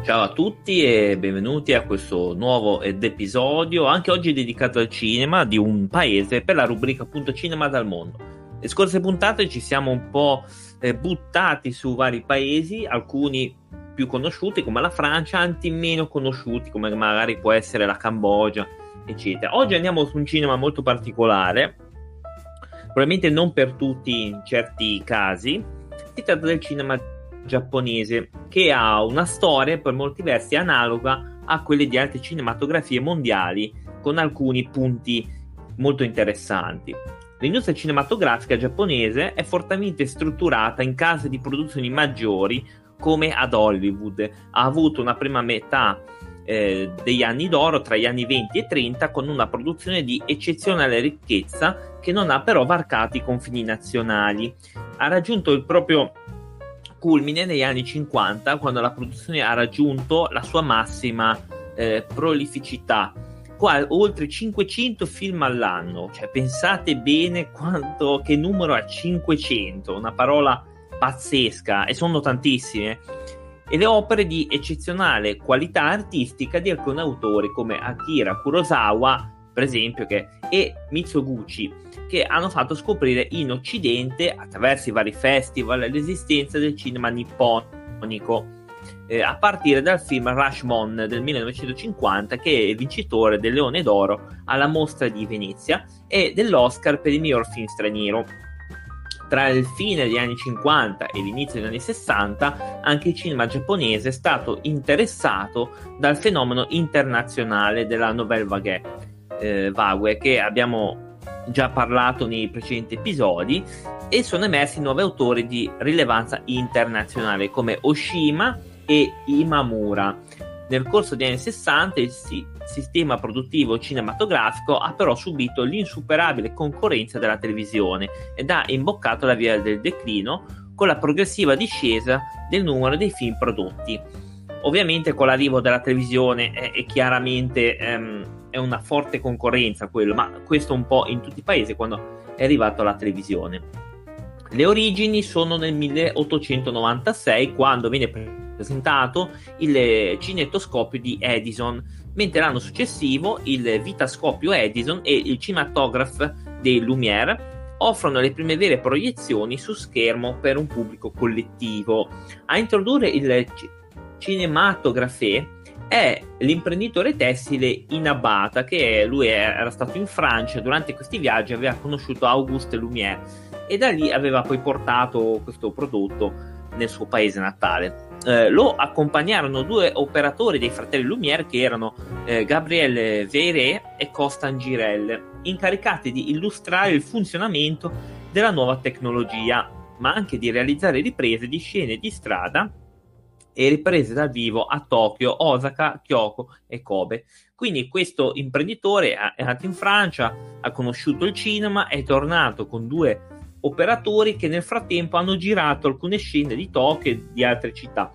Ciao a tutti e benvenuti a questo nuovo episodio, anche oggi dedicato al cinema di un paese per la rubrica appunto Cinema dal mondo. Le scorse puntate ci siamo un po' eh, buttati su vari paesi, alcuni più conosciuti come la Francia, altri meno conosciuti come magari può essere la Cambogia, eccetera. Oggi andiamo su un cinema molto particolare, probabilmente non per tutti in certi casi. Si tratta del cinema giapponese che ha una storia per molti versi analoga a quelle di altre cinematografie mondiali con alcuni punti molto interessanti. L'industria cinematografica giapponese è fortemente strutturata in case di produzioni maggiori come ad Hollywood. Ha avuto una prima metà eh, degli anni d'oro tra gli anni 20 e 30 con una produzione di eccezionale ricchezza che non ha però varcato i confini nazionali. Ha raggiunto il proprio culmine negli anni 50 quando la produzione ha raggiunto la sua massima eh, prolificità qua oltre 500 film all'anno, cioè pensate bene quanto, che numero ha 500, una parola pazzesca e sono tantissime. E le opere di eccezionale qualità artistica di alcuni autori come Akira Kurosawa, per esempio, che, e Mitsuguchi, che hanno fatto scoprire in Occidente, attraverso i vari festival, l'esistenza del cinema nipponico eh, a partire dal film Rashomon del 1950 che è vincitore del Leone d'Oro alla mostra di Venezia e dell'Oscar per il miglior film straniero. Tra il fine degli anni 50 e l'inizio degli anni 60 anche il cinema giapponese è stato interessato dal fenomeno internazionale della nouvelle vague, eh, vague che abbiamo già parlato nei precedenti episodi e sono emersi nuovi autori di rilevanza internazionale come Oshima e Imamura. Nel corso degli anni 60 il si- sistema produttivo cinematografico ha però subito l'insuperabile concorrenza della televisione ed ha imboccato la via del declino con la progressiva discesa del numero dei film prodotti. Ovviamente con l'arrivo della televisione è, è chiaramente ehm, è una forte concorrenza quello, ma questo un po' in tutti i paesi quando è arrivato la televisione. Le origini sono nel 1896 quando viene presentato il cinetoscopio di Edison, mentre l'anno successivo il vitascopio Edison e il cinematograph dei Lumière offrono le prime vere proiezioni su schermo per un pubblico collettivo. A introdurre il cinematographe è l'imprenditore tessile Inabata, che lui era stato in Francia durante questi viaggi aveva conosciuto Auguste Lumière e da lì aveva poi portato questo prodotto nel suo paese natale. Eh, lo accompagnarono due operatori dei fratelli Lumière che erano eh, Gabriele Veiré e Costan Girel, incaricati di illustrare il funzionamento della nuova tecnologia, ma anche di realizzare riprese di scene di strada e riprese dal vivo a Tokyo, Osaka, Kyoko e Kobe. Quindi questo imprenditore è andato in Francia, ha conosciuto il cinema, è tornato con due operatori che nel frattempo hanno girato alcune scene di Tokyo e di altre città.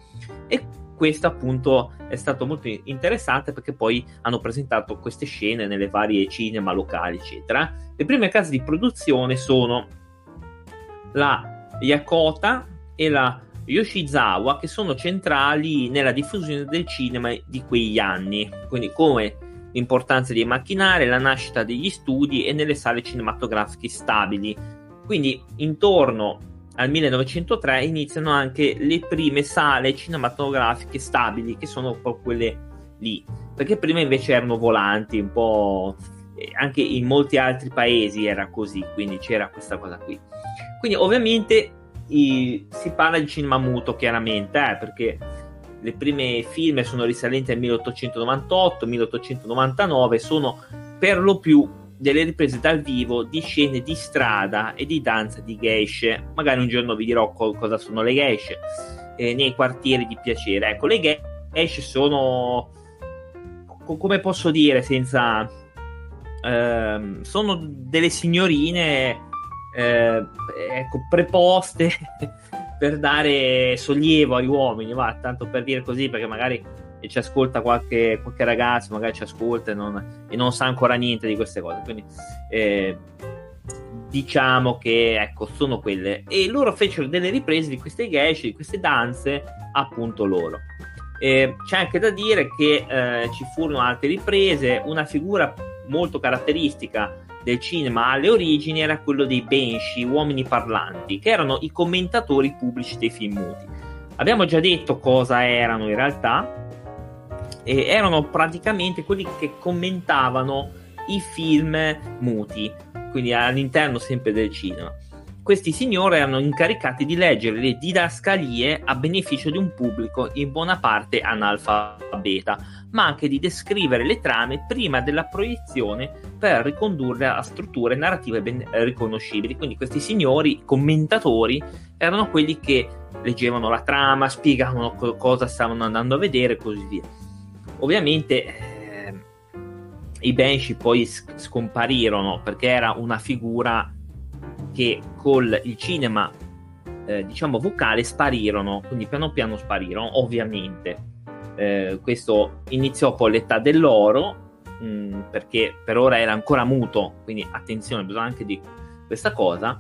E questo appunto è stato molto interessante perché poi hanno presentato queste scene nelle varie cinema locali, eccetera. Le prime case di produzione sono la Yakota e la Yoshizawa, che sono centrali nella diffusione del cinema di quegli anni, quindi come l'importanza dei macchinari, la nascita degli studi e nelle sale cinematografiche stabili. Quindi intorno al 1903 iniziano anche le prime sale cinematografiche stabili, che sono proprio quelle lì, perché prima invece erano volanti, un po' anche in molti altri paesi era così, quindi c'era questa cosa qui. Quindi ovviamente i, si parla di cinema muto chiaramente, eh, perché le prime film sono risalenti al 1898-1899, sono per lo più delle riprese dal vivo di scene di strada e di danza di geishe. Magari un giorno vi dirò co- cosa sono le geishe eh, nei quartieri di piacere. Ecco, le geishe sono, co- come posso dire, senza... Ehm, sono delle signorine eh, ecco, preposte per dare sollievo agli uomini, va, tanto per dire così, perché magari ci ascolta qualche, qualche ragazzo, magari ci ascolta e non, e non, sa ancora niente di queste cose. Quindi eh, diciamo che ecco, sono quelle. E loro fecero delle riprese di queste geishe, di queste danze, appunto loro. Eh, c'è anche da dire che eh, ci furono altre riprese, una figura molto caratteristica del cinema alle origini era quello dei Benshi, uomini parlanti, che erano i commentatori pubblici dei film muti. Abbiamo già detto cosa erano in realtà, e erano praticamente quelli che commentavano i film muti, quindi all'interno sempre del cinema. Questi signori erano incaricati di leggere le didascalie a beneficio di un pubblico in buona parte analfabeta, ma anche di descrivere le trame prima della proiezione per ricondurle a strutture narrative ben riconoscibili. Quindi questi signori commentatori erano quelli che leggevano la trama, spiegavano co- cosa stavano andando a vedere e così via. Ovviamente eh, i Banshee poi scomparirono perché era una figura che col il cinema eh, diciamo vocale sparirono, quindi piano piano sparirono, ovviamente. Eh, questo iniziò poi l'età dell'oro, mh, mm, perché per ora era ancora muto, quindi attenzione, bisogna anche di questa cosa.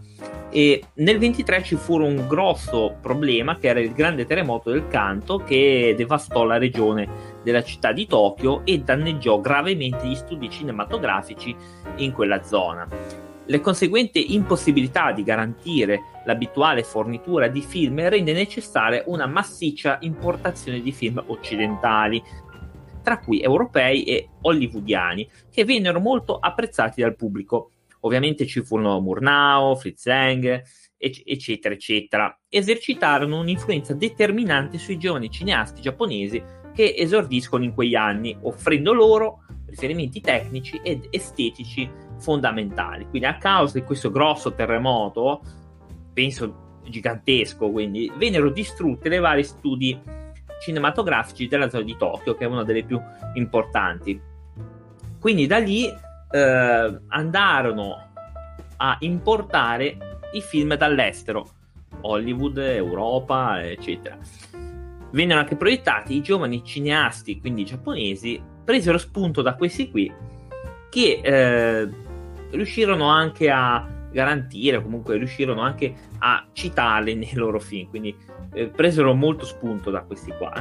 E nel 23 ci fu un grosso problema che era il grande terremoto del Kanto che devastò la regione della città di Tokyo e danneggiò gravemente gli studi cinematografici in quella zona. Le conseguente impossibilità di garantire l'abituale fornitura di film rende necessaria una massiccia importazione di film occidentali, tra cui europei e hollywoodiani, che vennero molto apprezzati dal pubblico. Ovviamente ci furono Murnau, Fritz Lang, eccetera, eccetera. Esercitarono un'influenza determinante sui giovani cineasti giapponesi che esordiscono in quegli anni, offrendo loro riferimenti tecnici ed estetici fondamentali. Quindi a causa di questo grosso terremoto, penso gigantesco, quindi vennero distrutte le varie studi cinematografici della zona di Tokyo, che è una delle più importanti. Quindi da lì eh, andarono a importare i film dall'estero, Hollywood, Europa, eccetera. Vennero anche proiettati i giovani cineasti, quindi giapponesi, presero spunto da questi qui che eh, riuscirono anche a garantire, comunque riuscirono anche a citarli nei loro film, quindi eh, presero molto spunto da questi qua.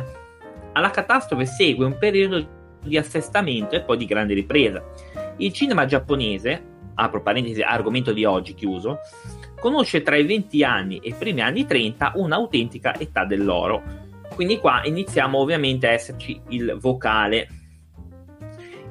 Alla catastrofe segue un periodo di assestamento e poi di grande ripresa. Il cinema giapponese, apro parentesi, argomento di oggi chiuso, conosce tra i 20 anni e i primi anni 30 un'autentica età dell'oro. Quindi qua iniziamo ovviamente a esserci il vocale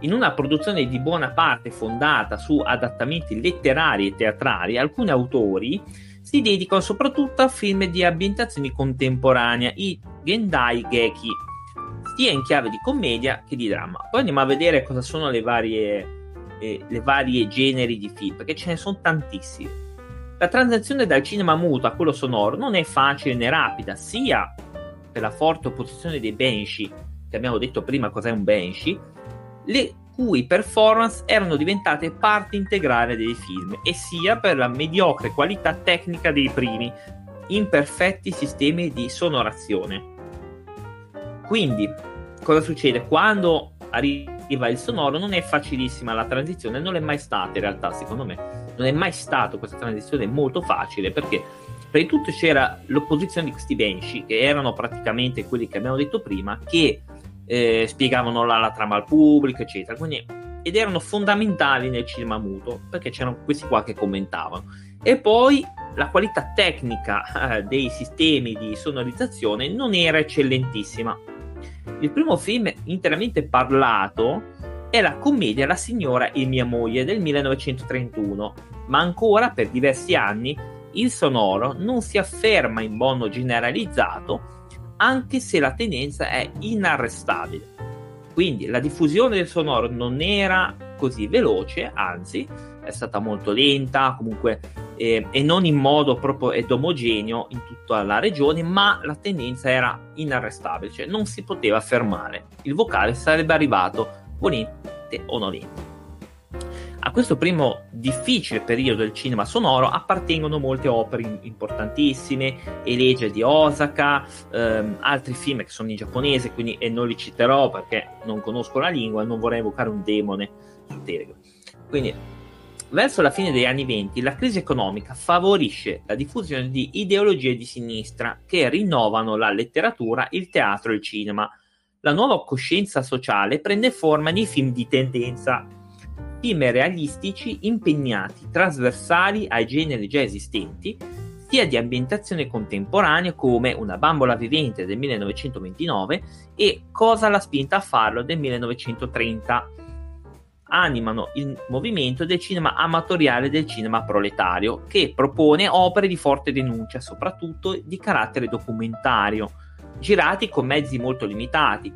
in una produzione di buona parte fondata su adattamenti letterari e teatrali, alcuni autori si dedicano soprattutto a film di ambientazioni contemporanee, i Gendai Geki, sia in chiave di commedia che di dramma. Poi andiamo a vedere cosa sono le varie, eh, le varie generi di film, perché ce ne sono tantissimi. La transizione dal cinema muto a quello sonoro non è facile né rapida, sia per la forte opposizione dei Banshee, che abbiamo detto prima cos'è un Banshee, le cui performance erano diventate parte integrale dei film, e sia per la mediocre qualità tecnica dei primi, imperfetti sistemi di sonorazione. Quindi, cosa succede? Quando arriva il sonoro non è facilissima la transizione, non è mai stata in realtà, secondo me, non è mai stata questa transizione molto facile perché prima di tutto c'era l'opposizione di questi Banshee, che erano praticamente quelli che abbiamo detto prima, che eh, spiegavano la, la, trama al pubblico, eccetera. Quindi, ed erano fondamentali nel cinema muto perché c'erano questi qua che commentavano. E poi la qualità tecnica eh, dei sistemi di sonorizzazione non era eccellentissima. Il primo film interamente parlato è la commedia La signora e mia moglie del 1931, ma ancora per diversi anni il sonoro non si afferma in modo generalizzato anche se la tendenza è inarrestabile. Quindi la diffusione del sonoro non era così veloce, anzi è stata molto lenta, comunque eh, e non in modo proprio ed omogeneo in tutta la regione, ma la tendenza era inarrestabile, cioè non si poteva fermare. Il vocale sarebbe arrivato volente o nolente. A questo primo difficile periodo del cinema sonoro appartengono molte opere importantissime, Elegia di Osaka, ehm, altri film che sono in giapponese, quindi e non li citerò perché non conosco la lingua e non vorrei evocare un demone su Telegram. Quindi, verso la fine degli anni 20, la crisi economica favorisce la diffusione di ideologie di sinistra che rinnovano la letteratura, il teatro e il cinema, la nuova coscienza sociale prende forma nei film di tendenza, film realistici impegnati trasversali ai generi già esistenti, sia di ambientazione contemporanea come Una bambola vivente del 1929 e Cosa l'ha spinta a farlo del 1930 animano il movimento del cinema amatoriale del cinema proletario, che propone opere di forte denuncia, soprattutto di carattere documentario, girati con mezzi molto limitati,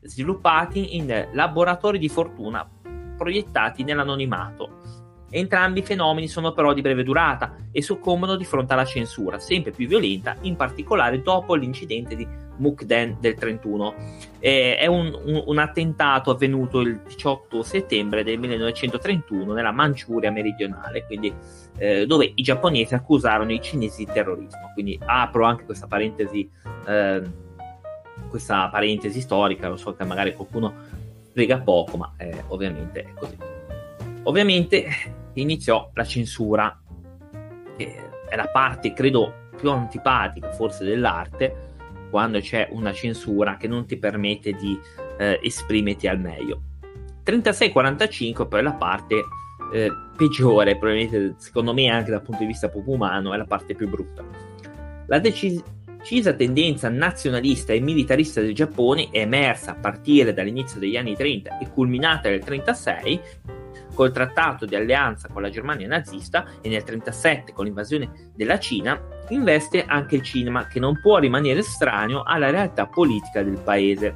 sviluppati in laboratori di fortuna proiettati nell'anonimato. Entrambi i fenomeni sono però di breve durata e soccombono di fronte alla censura, sempre più violenta, in particolare dopo l'incidente di Mukden del 31. Eh, è un, un, un, attentato avvenuto il 18 settembre del 1931 nella Manciuria meridionale, quindi, eh, dove i giapponesi accusarono i cinesi di terrorismo. Quindi apro anche questa parentesi, eh, questa parentesi storica, lo so che magari qualcuno spiega poco, ma eh, ovviamente è così. Ovviamente iniziò la censura, che è la parte, credo, più antipatica forse dell'arte, quando c'è una censura che non ti permette di eh, esprimerti al meglio. 36-45 poi la parte eh, peggiore, probabilmente secondo me anche dal punto di vista proprio umano, è la parte più brutta. La decisa tendenza nazionalista e militarista del Giappone emersa a partire dall'inizio degli anni 30 e culminata nel 36 col trattato di alleanza con la Germania nazista e nel 1937 con l'invasione della Cina, investe anche il cinema che non può rimanere estraneo alla realtà politica del paese.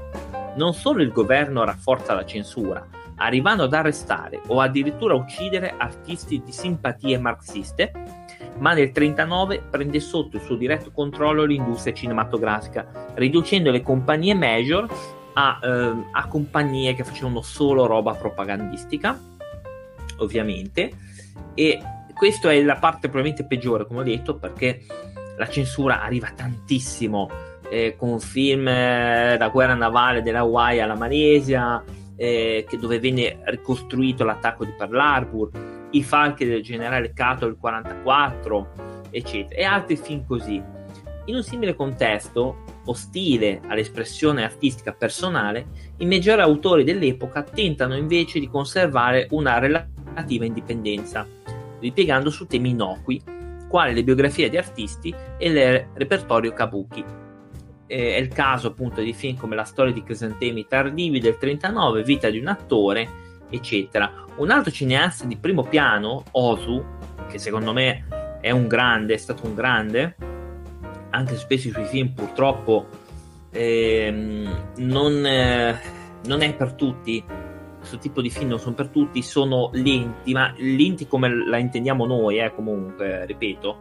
Non solo il governo rafforza la censura, arrivando ad arrestare o addirittura uccidere artisti di simpatie marxiste, ma nel 1939 prende sotto il suo diretto controllo l'industria cinematografica, riducendo le compagnie major a, eh, a compagnie che facevano solo roba propagandistica ovviamente, e questa è la parte probabilmente peggiore, come ho detto, perché la censura arriva tantissimo eh, con film eh, La guerra navale della Hawaii alla Malesia, eh, dove venne ricostruito l'attacco di Pearl Harbor, I falchi del generale Cato del 44, eccetera, e altri film così. In un simile contesto, ostile all'espressione artistica personale, i maggiori autori dell'epoca tentano invece di conservare una relativa indipendenza, ripiegando su temi innocui, quali le biografie di artisti e il repertorio kabuki. è il caso appunto di film come La storia di crisantemi tardivi del 39, Vita di un attore, eccetera. Un altro cineasta di primo piano, Osu, che secondo me è un grande, è stato un grande, anche spesso i suoi film purtroppo ehm, non, eh, non è per tutti, questo tipo di film non sono per tutti, sono lenti, ma lenti come la intendiamo noi, eh, comunque, ripeto,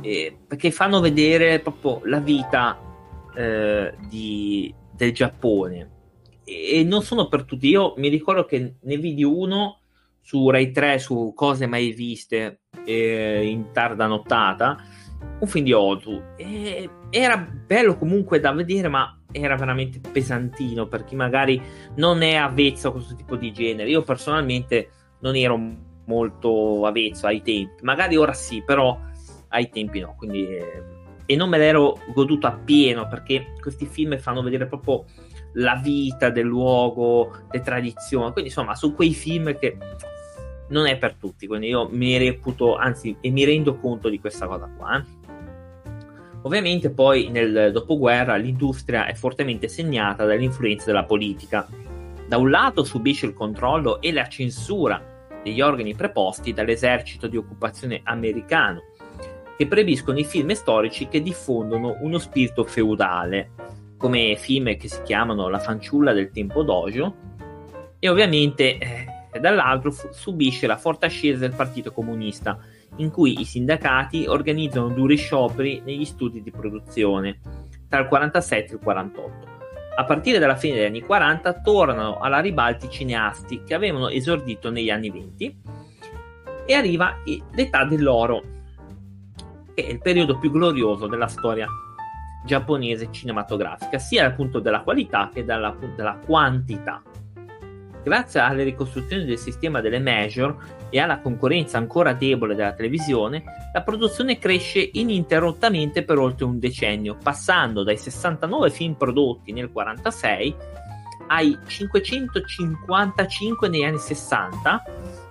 eh, perché fanno vedere proprio la vita eh, di, del Giappone e, non sono per tutti. Io mi ricordo che ne vidi uno su Rai 3 su cose mai viste eh, in tarda nottata, un film di Ozu. E era bello comunque da vedere, ma era veramente pesantino per chi magari non è avvezzo a questo tipo di genere. Io personalmente non ero molto avvezzo ai tempi, magari ora sì, però ai tempi no. Quindi, eh, e non me l'ero goduto appieno perché questi film fanno vedere proprio la vita del luogo, le tradizioni. Quindi, insomma, su quei film che non è per tutti. Quindi io mi reputo, anzi, e mi rendo conto di questa cosa qua. Eh. Ovviamente poi nel dopoguerra l'industria è fortemente segnata dall'influenza della politica. Da un lato subisce il controllo e la censura degli organi preposti dall'esercito di occupazione americano, che proibiscono i film storici che diffondono uno spirito feudale, come film che si chiamano La fanciulla del tempo dojo, e ovviamente eh, dall'altro fu- subisce la forte ascesa del Partito Comunista, in cui i sindacati organizzano duri scioperi negli studi di produzione tra il 47 e il 48. A partire dalla fine degli anni 40 tornano alla ribalti i cineasti che avevano esordito negli anni 20 e arriva l'età dell'oro, che è il periodo più glorioso della storia giapponese cinematografica, sia dal punto della qualità che dalla, della quantità. Grazie alle ricostruzioni del sistema delle major e alla concorrenza ancora debole della televisione, la produzione cresce ininterrottamente per oltre un decennio, passando dai 69 film prodotti nel 1946 ai 555 negli anni 60,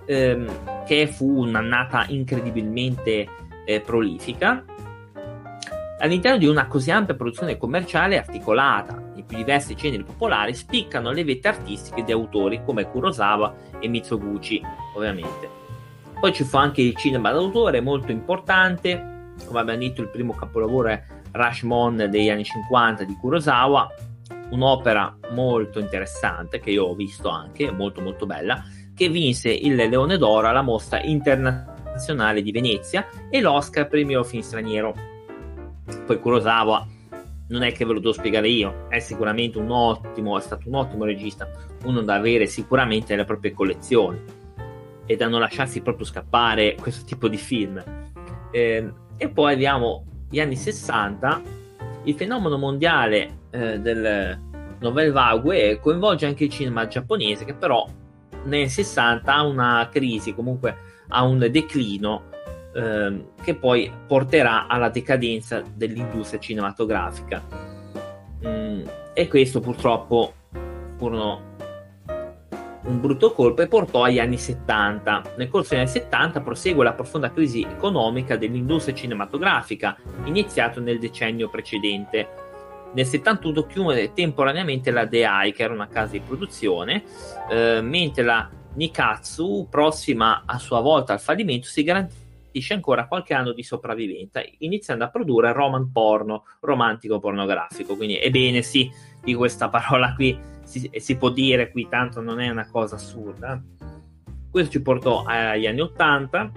ehm, che fu un'annata incredibilmente eh, prolifica, All'interno di una così ampia produzione commerciale articolata nei più diversi generi popolari spiccano le vette artistiche di autori come Kurosawa e Mitsuguchi, ovviamente. Poi ci fu anche il cinema d'autore molto importante, come abbiamo detto il primo capolavoro è Rashomon degli anni 50 di Kurosawa, un'opera molto interessante che io ho visto anche, molto molto bella, che vinse il Leone d'Oro alla mostra internazionale di Venezia e l'Oscar per il mio film straniero poi Kurosawa non è che ve lo devo spiegare io, è sicuramente un ottimo, è stato un ottimo regista, uno da avere sicuramente nelle proprie collezioni e da non lasciarsi proprio scappare questo tipo di film. Eh, e poi abbiamo gli anni 60, il fenomeno mondiale eh, del novel vague coinvolge anche il cinema giapponese che però negli 60 ha una crisi, comunque ha un declino ehm, che poi porterà alla decadenza dell'industria cinematografica. Mm, e questo purtroppo furono un brutto colpo e portò agli anni 70. Nel corso degli anni 70 prosegue la profonda crisi economica dell'industria cinematografica, iniziato nel decennio precedente. Nel 71 chiude temporaneamente la DEI, che era una casa di produzione, eh, mentre la Nikatsu, prossima a sua volta al fallimento, si garantisce garantisce ancora qualche anno di sopravvivenza, iniziando a produrre roman porno, romantico pornografico. Quindi, ebbene sì, di questa parola qui si, si può dire qui, tanto non è una cosa assurda. Questo ci portò agli anni 80.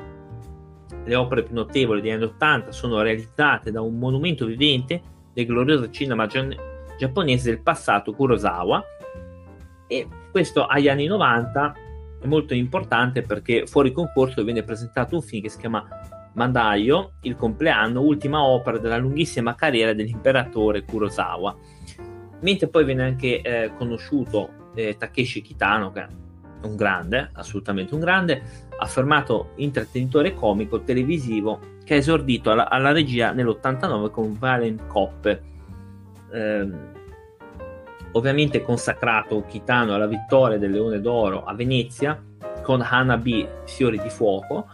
Le opere più notevoli degli anni 80 sono realizzate da un monumento vivente del glorioso cinema giapponese del passato Kurosawa e questo agli anni 90 è molto importante perché fuori concorso viene presentato un film che si chiama Mandaio, il compleanno, ultima opera della lunghissima carriera dell'imperatore Kurosawa. Mentre poi viene anche eh, conosciuto eh, Takeshi Kitano, che è un grande, assolutamente un grande, affermato intrattenitore comico televisivo che ha esordito alla, alla regia nell'89 con Valen Cop. Eh, ovviamente consacrato Kitano alla vittoria del Leone d'Oro a Venezia con Hanabi Fiori di Fuoco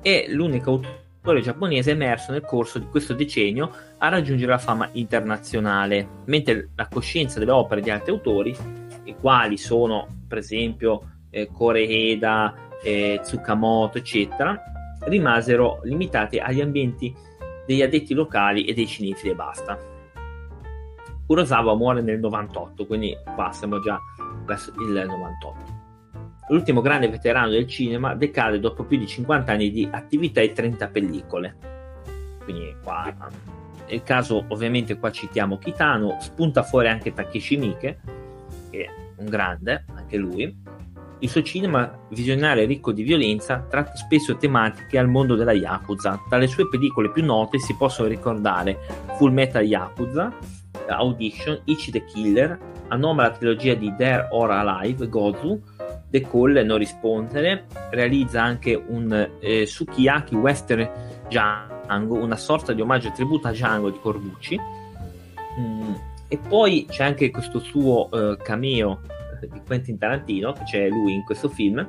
è l'unico autore giapponese emerso nel corso di questo decennio a raggiungere la fama internazionale, mentre la coscienza delle opere di altri autori, i quali sono per esempio eh, Koreeda, eh, Tsukamoto, eccetera, rimasero limitati agli ambienti degli addetti locali e dei cinefili e basta. Kurosawa muore nel 98, quindi qua siamo già verso il 98. L'ultimo grande veterano del cinema decade dopo più di 50 anni di attività e 30 pellicole. Quindi qua il caso, ovviamente qua citiamo Kitano, spunta fuori anche Takeshi Miike, che è un grande, anche lui. Il suo cinema visionario ricco di violenza tratta spesso tematiche al mondo della Yakuza. Tra le sue pellicole più note si possono ricordare Full Metal Yakuza, Audition, Ichi the Killer, a nome la trilogia di Dare or Alive, Gozu, The Call, Non rispondere, realizza anche un eh, Sukiyaki Western Django, una sorta di omaggio e tributo a Django di Corbucci. Mm, e poi c'è anche questo suo eh, cameo eh, di Quentin Tarantino, che c'è lui in questo film,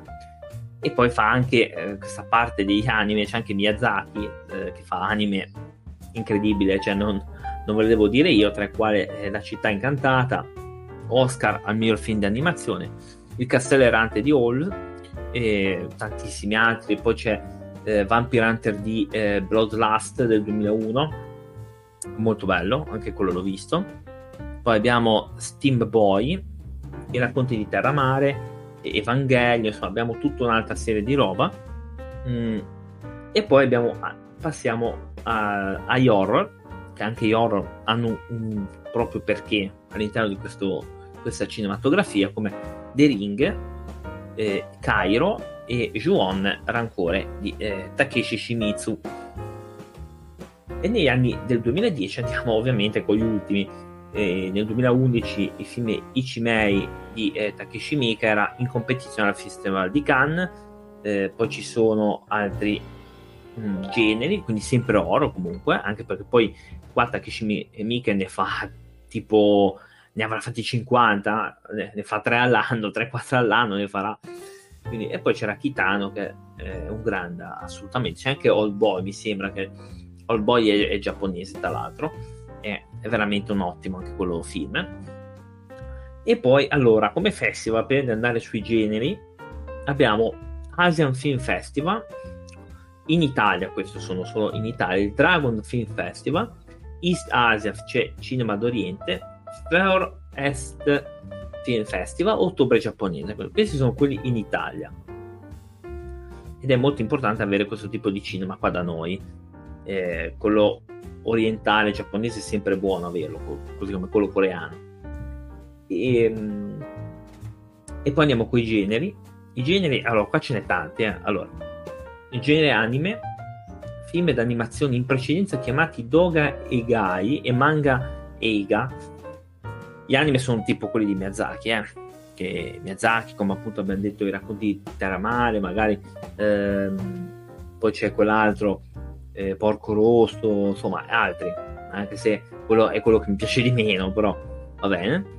e poi fa anche eh, questa parte degli anime, c'è anche Miyazaki eh, che fa anime incredibile, cioè non, non ve lo devo dire io, tra i quali La città incantata, Oscar al miglior film di animazione, Il castello errante di Hall e tantissimi altri, poi c'è eh, Vampire Hunter di eh, Bloodlust del 2001, molto bello, anche quello l'ho visto. Poi abbiamo Steam Boy, i racconti di Terra Mare, Evangelio, insomma abbiamo tutta un'altra serie di roba. Mm. E poi abbiamo, passiamo a, agli horror, che anche gli horror hanno un proprio perché all'interno di questo, questa cinematografia, come The Ring, eh, Cairo e Juon Rancore di eh, Takeshi Shimizu. E negli anni del 2010 andiamo ovviamente con gli ultimi eh, nel 2011 il film Ichimei di eh, Takeshi Mika era in competizione al Festival di Cannes, eh, poi ci sono altri mm, generi, quindi sempre oro comunque, anche perché poi qua Takeshi Mika ne fa tipo ne avrà fatti 50, ne fa 3 all'anno, 3-4 all'anno ne farà. Quindi, e poi c'era Kitano che è un grande assolutamente, c'è anche Old Boy, mi sembra che Old Boy è, è giapponese tra l'altro, è, è, veramente un ottimo anche quello film. E poi allora come festival per andare sui generi abbiamo Asian Film Festival, in Italia, questo sono solo in Italia, il Dragon Film Festival, East Asia c'è Cinema d'Oriente, Far Est Film Festival, ottobre giapponese. Questi sono quelli in Italia. Ed è molto importante avere questo tipo di cinema qua da noi. Eh, quello orientale giapponese è sempre buono averlo, così come quello coreano. E, ehm, e poi andiamo con i generi. I generi, allora qua ce n'è tanti. Eh. Allora, genere anime, film d'animazione in precedenza chiamati Doga Egai e Manga Eiga. Gli anime sono tipo quelli di Miyazaki, eh? che Miyazaki, come appunto abbiamo detto, i racconti di Terramare, magari ehm, poi c'è quell'altro, eh, Porco Rosso, insomma, altri, anche se quello è quello che mi piace di meno, però va bene.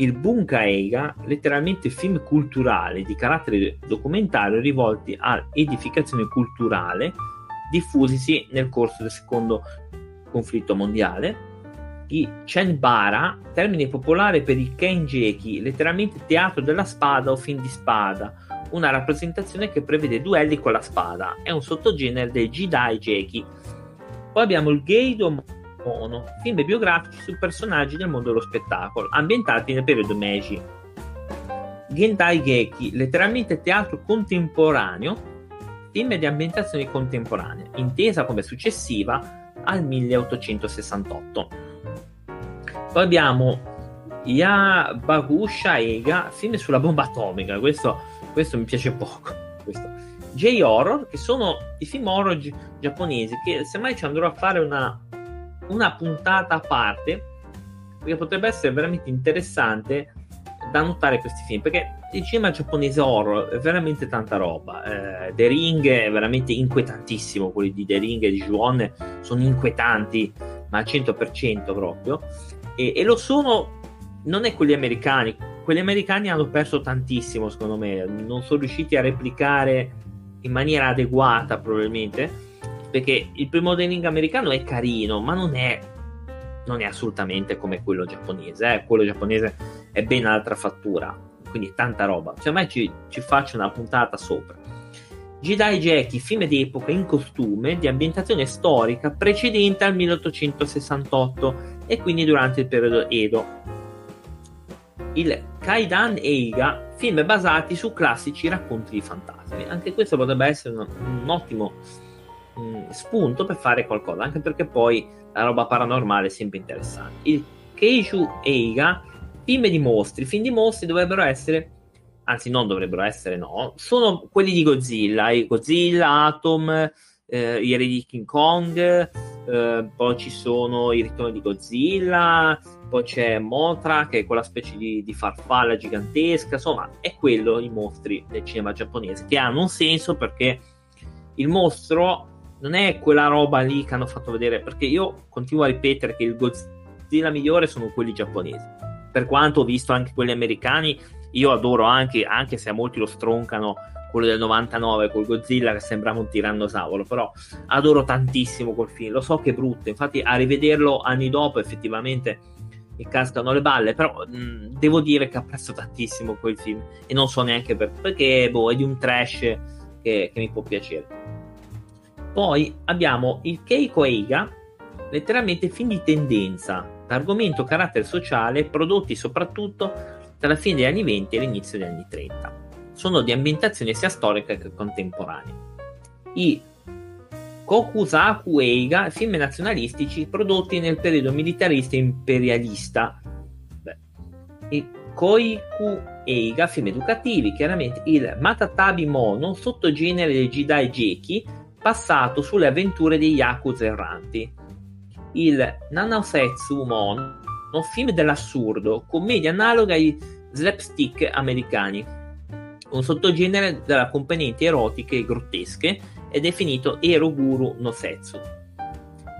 Il Bunkaeiga, letteralmente film culturali di carattere documentario rivolti all'edificazione culturale diffusisi nel corso del secondo conflitto mondiale. I Chenbara, termine popolare per i Kenjeki, letteralmente teatro della spada o film di spada, una rappresentazione che prevede duelli con la spada, è un sottogenere del Jidai Jeki. Poi abbiamo il Geido Mono, film biografici su personaggi del mondo dello spettacolo, ambientati nel periodo Meiji. Gendai Geki, letteralmente teatro contemporaneo, film di ambientazione contemporanea, intesa come successiva al 1868. Poi abbiamo Yabagusha Ega, film sulla bomba atomica, questo, questo mi piace poco. J-horror, che sono i film horror gi- giapponesi, che semmai ci andrò a fare una, una puntata a parte, perché potrebbe essere veramente interessante da notare questi film, perché il cinema giapponese horror è veramente tanta roba. Eh, The Ring è veramente inquietantissimo. Quelli di The Ring e di Juon sono inquietanti, ma al 100% proprio. E, e, lo sono, non è quelli americani. Quelli americani hanno perso tantissimo, secondo me. Non sono riusciti a replicare in maniera adeguata, probabilmente. Perché il primo Ring americano è carino, ma non è, non è assolutamente come quello giapponese. Eh. Quello giapponese è ben altra fattura quindi tanta roba. Semmai ci, ci faccio una puntata sopra. Jedi Jackie, film d'epoca in costume di ambientazione storica precedente al 1868 e quindi durante il periodo Edo. Il Kaidan Eiga, film basati su classici racconti di fantasmi. Anche questo potrebbe essere un, un ottimo mh, mm, spunto per fare qualcosa, anche perché poi la roba paranormale è sempre interessante. Il Keiju Eiga, film di mostri. Film di mostri dovrebbero essere, anzi, non dovrebbero essere, no, sono quelli di Godzilla. Godzilla, Atom, eh, i re di King Kong. Eh, poi ci sono i ritorni di Godzilla. Poi c'è Motra, che è quella specie di, di farfalla gigantesca. Insomma, è quello i mostri del cinema giapponese che hanno un senso perché il mostro non è quella roba lì che hanno fatto vedere. Perché io continuo a ripetere che il Godzilla migliore sono quelli giapponesi per quanto ho visto anche quelli americani, io adoro anche, anche se a molti lo stroncano, quello del 99 col Godzilla che sembrava un tirannosauro, però adoro tantissimo quel film, lo so che è brutto, infatti a rivederlo anni dopo effettivamente mi cascano le balle, però mh, devo dire che apprezzo tantissimo quel film e non so neanche per, perché boh, è di un trash che, che mi può piacere. Poi abbiamo il Keiko Eiga, letteralmente film di tendenza, argomento carattere sociale prodotti soprattutto tra la fine degli anni 20 e l'inizio degli anni 30. Sono di ambientazione sia storica che contemporanea. I Kokusaku Eiga, film nazionalistici prodotti nel periodo militarista e imperialista. Beh. I Koiku Eiga, film educativi, chiaramente il Matatabi Mono, sottogenere del Jidai Jeki, passato sulle avventure dei Yakuza erranti il Nanosetsu Mon, no? film dell'assurdo, commedia analoga ai slapstick americani, un sottogenere della componenti erotiche e grottesche è definito Eroguru no Setsu.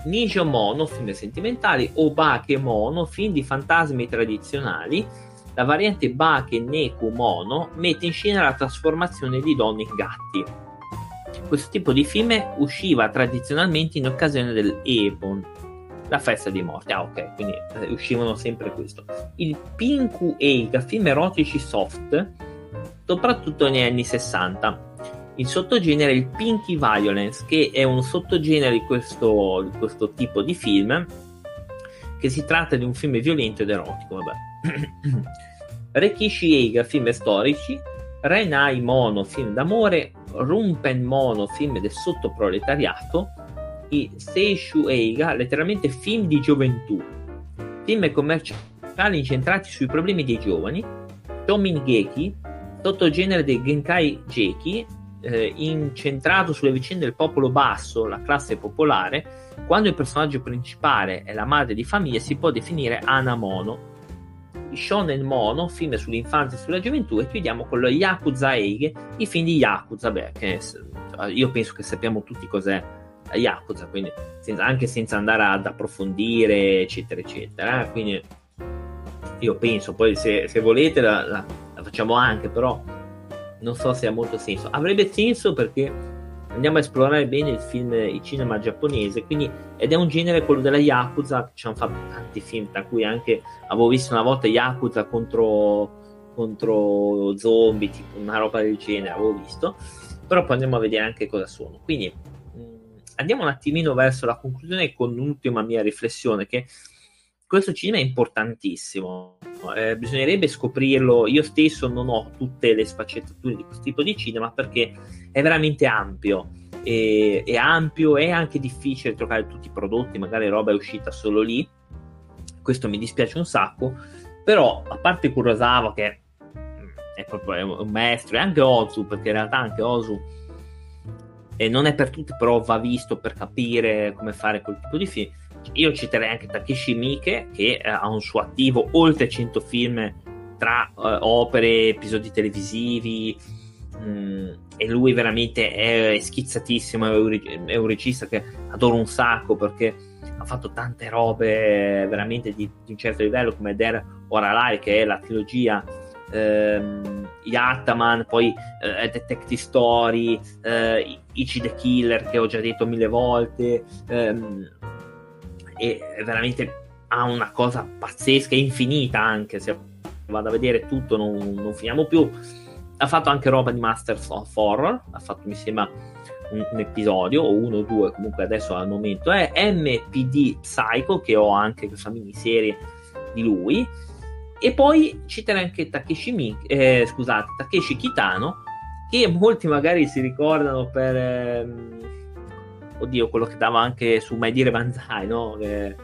Nijo Mono, film sentimentali, o Bake Mono, film di fantasmi tradizionali, la variante Bake Neku Mono mette in scena la trasformazione di donne in gatti. Questo tipo di film usciva tradizionalmente in occasione del Ebon, la festa dei morti. Ah, ok, quindi uscivano sempre questo. Il Pinku Eiga, film erotici soft, soprattutto negli anni 60. Il sottogenere è il Pinky Violence, che è un sottogenere di questo, di questo tipo di film, che si tratta di un film violento ed erotico, vabbè. Rekishi Eiga, film storici, Renai Mono, film d'amore, Rumpen Mono, film del sottoproletariato, i Seishu Eiga, letteralmente film di gioventù, film commerciali incentrati sui problemi dei giovani, Tomin Geki, sottogenere dei Genkai Geki, eh, incentrato sulle vicende del popolo basso, la classe popolare, quando il personaggio principale è la madre di famiglia si può definire Anamono. Shonen Mono, film sull'infanzia e sulla gioventù, e chiudiamo con lo Yakuza Eige, i film di Yakuza, beh, che io penso che sappiamo tutti cos'è Yakuza, quindi senza, anche senza andare ad approfondire, eccetera, eccetera. Eh. Quindi io penso, poi se, se volete la, la, la, facciamo anche, però non so se ha molto senso. Avrebbe senso perché andiamo a esplorare bene il film, il cinema giapponese, quindi, ed è un genere quello della Yakuza, ci hanno fatto tanti film, tra cui anche avevo visto una volta Yakuza contro, contro zombie, tipo una roba del genere, avevo visto, però poi andiamo a vedere anche cosa sono. Quindi andiamo un attimino verso la conclusione con un'ultima mia riflessione che questo cinema è importantissimo, eh, bisognerebbe scoprirlo. Io stesso non ho tutte le sfaccettature di questo tipo di cinema perché è veramente ampio. E, è ampio, è anche difficile trovare tutti i prodotti, magari roba è uscita solo lì. Questo mi dispiace un sacco. Però, a parte Kurosawa, che è proprio un maestro, e anche Ozu, perché in realtà anche Ozu e non è per tutti, però va visto per capire come fare quel tipo di film. Io citerei anche Takeshi Miike, che eh, ha un suo attivo oltre 100 film tra uh, opere, episodi televisivi, mh, mm, e lui veramente è, schizzatissimo, è un, è un, regista che adoro un sacco perché ha fatto tante robe veramente di, di un certo livello, come Der Oralai, che è la trilogia ehm, Yattaman, poi eh, Detective Story, eh, Ichi the Killer che ho già detto mille volte, ehm, e veramente ha una cosa pazzesca infinita anche, se vado a vedere tutto non, non finiamo più. Ha fatto anche roba di Masters of Horror, ha fatto mi sembra un, un, episodio o uno o due comunque adesso al momento è MPD Psycho che ho anche questa miniserie di lui e poi citerei anche Takeshi, Mik- eh, scusate, Takeshi Kitano, che molti magari si ricordano per... Ehm, oddio, quello che dava anche su Mai Dire Banzai, no? Eh,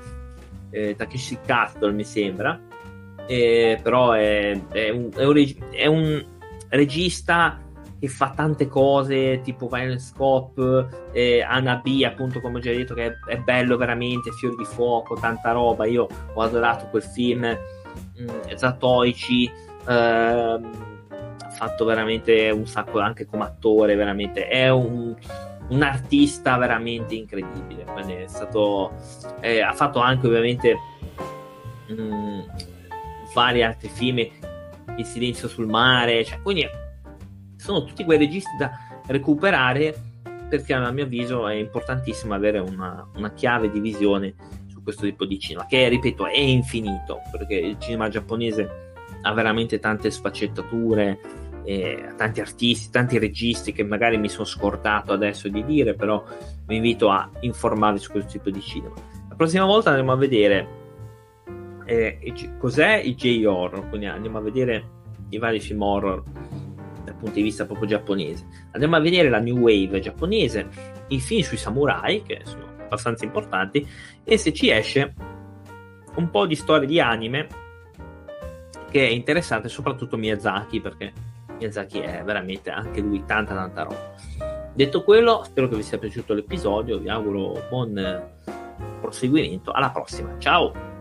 eh, Takeshi Castle, mi sembra. Eh, però è, è, un, è, un è, un, regista che fa tante cose tipo Violent Scope, eh, Anna B, appunto, come ho già detto, che è, bello veramente, Fiori di Fuoco, tanta roba. Io ho adorato quel film mh, Zatoichi ehm, ha fatto veramente un sacco anche come attore veramente è un, un artista veramente incredibile. È stato eh, ha fatto anche ovviamente mh, vari altri film Il silenzio sul mare cioè, quindi sono tutti quei registi da recuperare perché a mio avviso è importantissimo avere una, una chiave di visione questo tipo di cinema, che ripeto è infinito, perché il cinema giapponese ha veramente tante sfaccettature, eh, tanti artisti, tanti registi che magari mi sono scordato adesso di dire, però vi invito a informarvi su questo tipo di cinema. La prossima volta andremo a vedere eh, cos'è il J-horror, quindi andiamo a vedere i vari film horror dal punto di vista proprio giapponese. Andremo a vedere la New Wave giapponese, i film sui samurai, che sono abbastanza importanti e se ci esce un po' di storie di anime che è interessante soprattutto Miyazaki perché Miyazaki è veramente anche lui tanta tanta roba. Detto quello spero che vi sia piaciuto l'episodio vi auguro buon proseguimento. Alla prossima. Ciao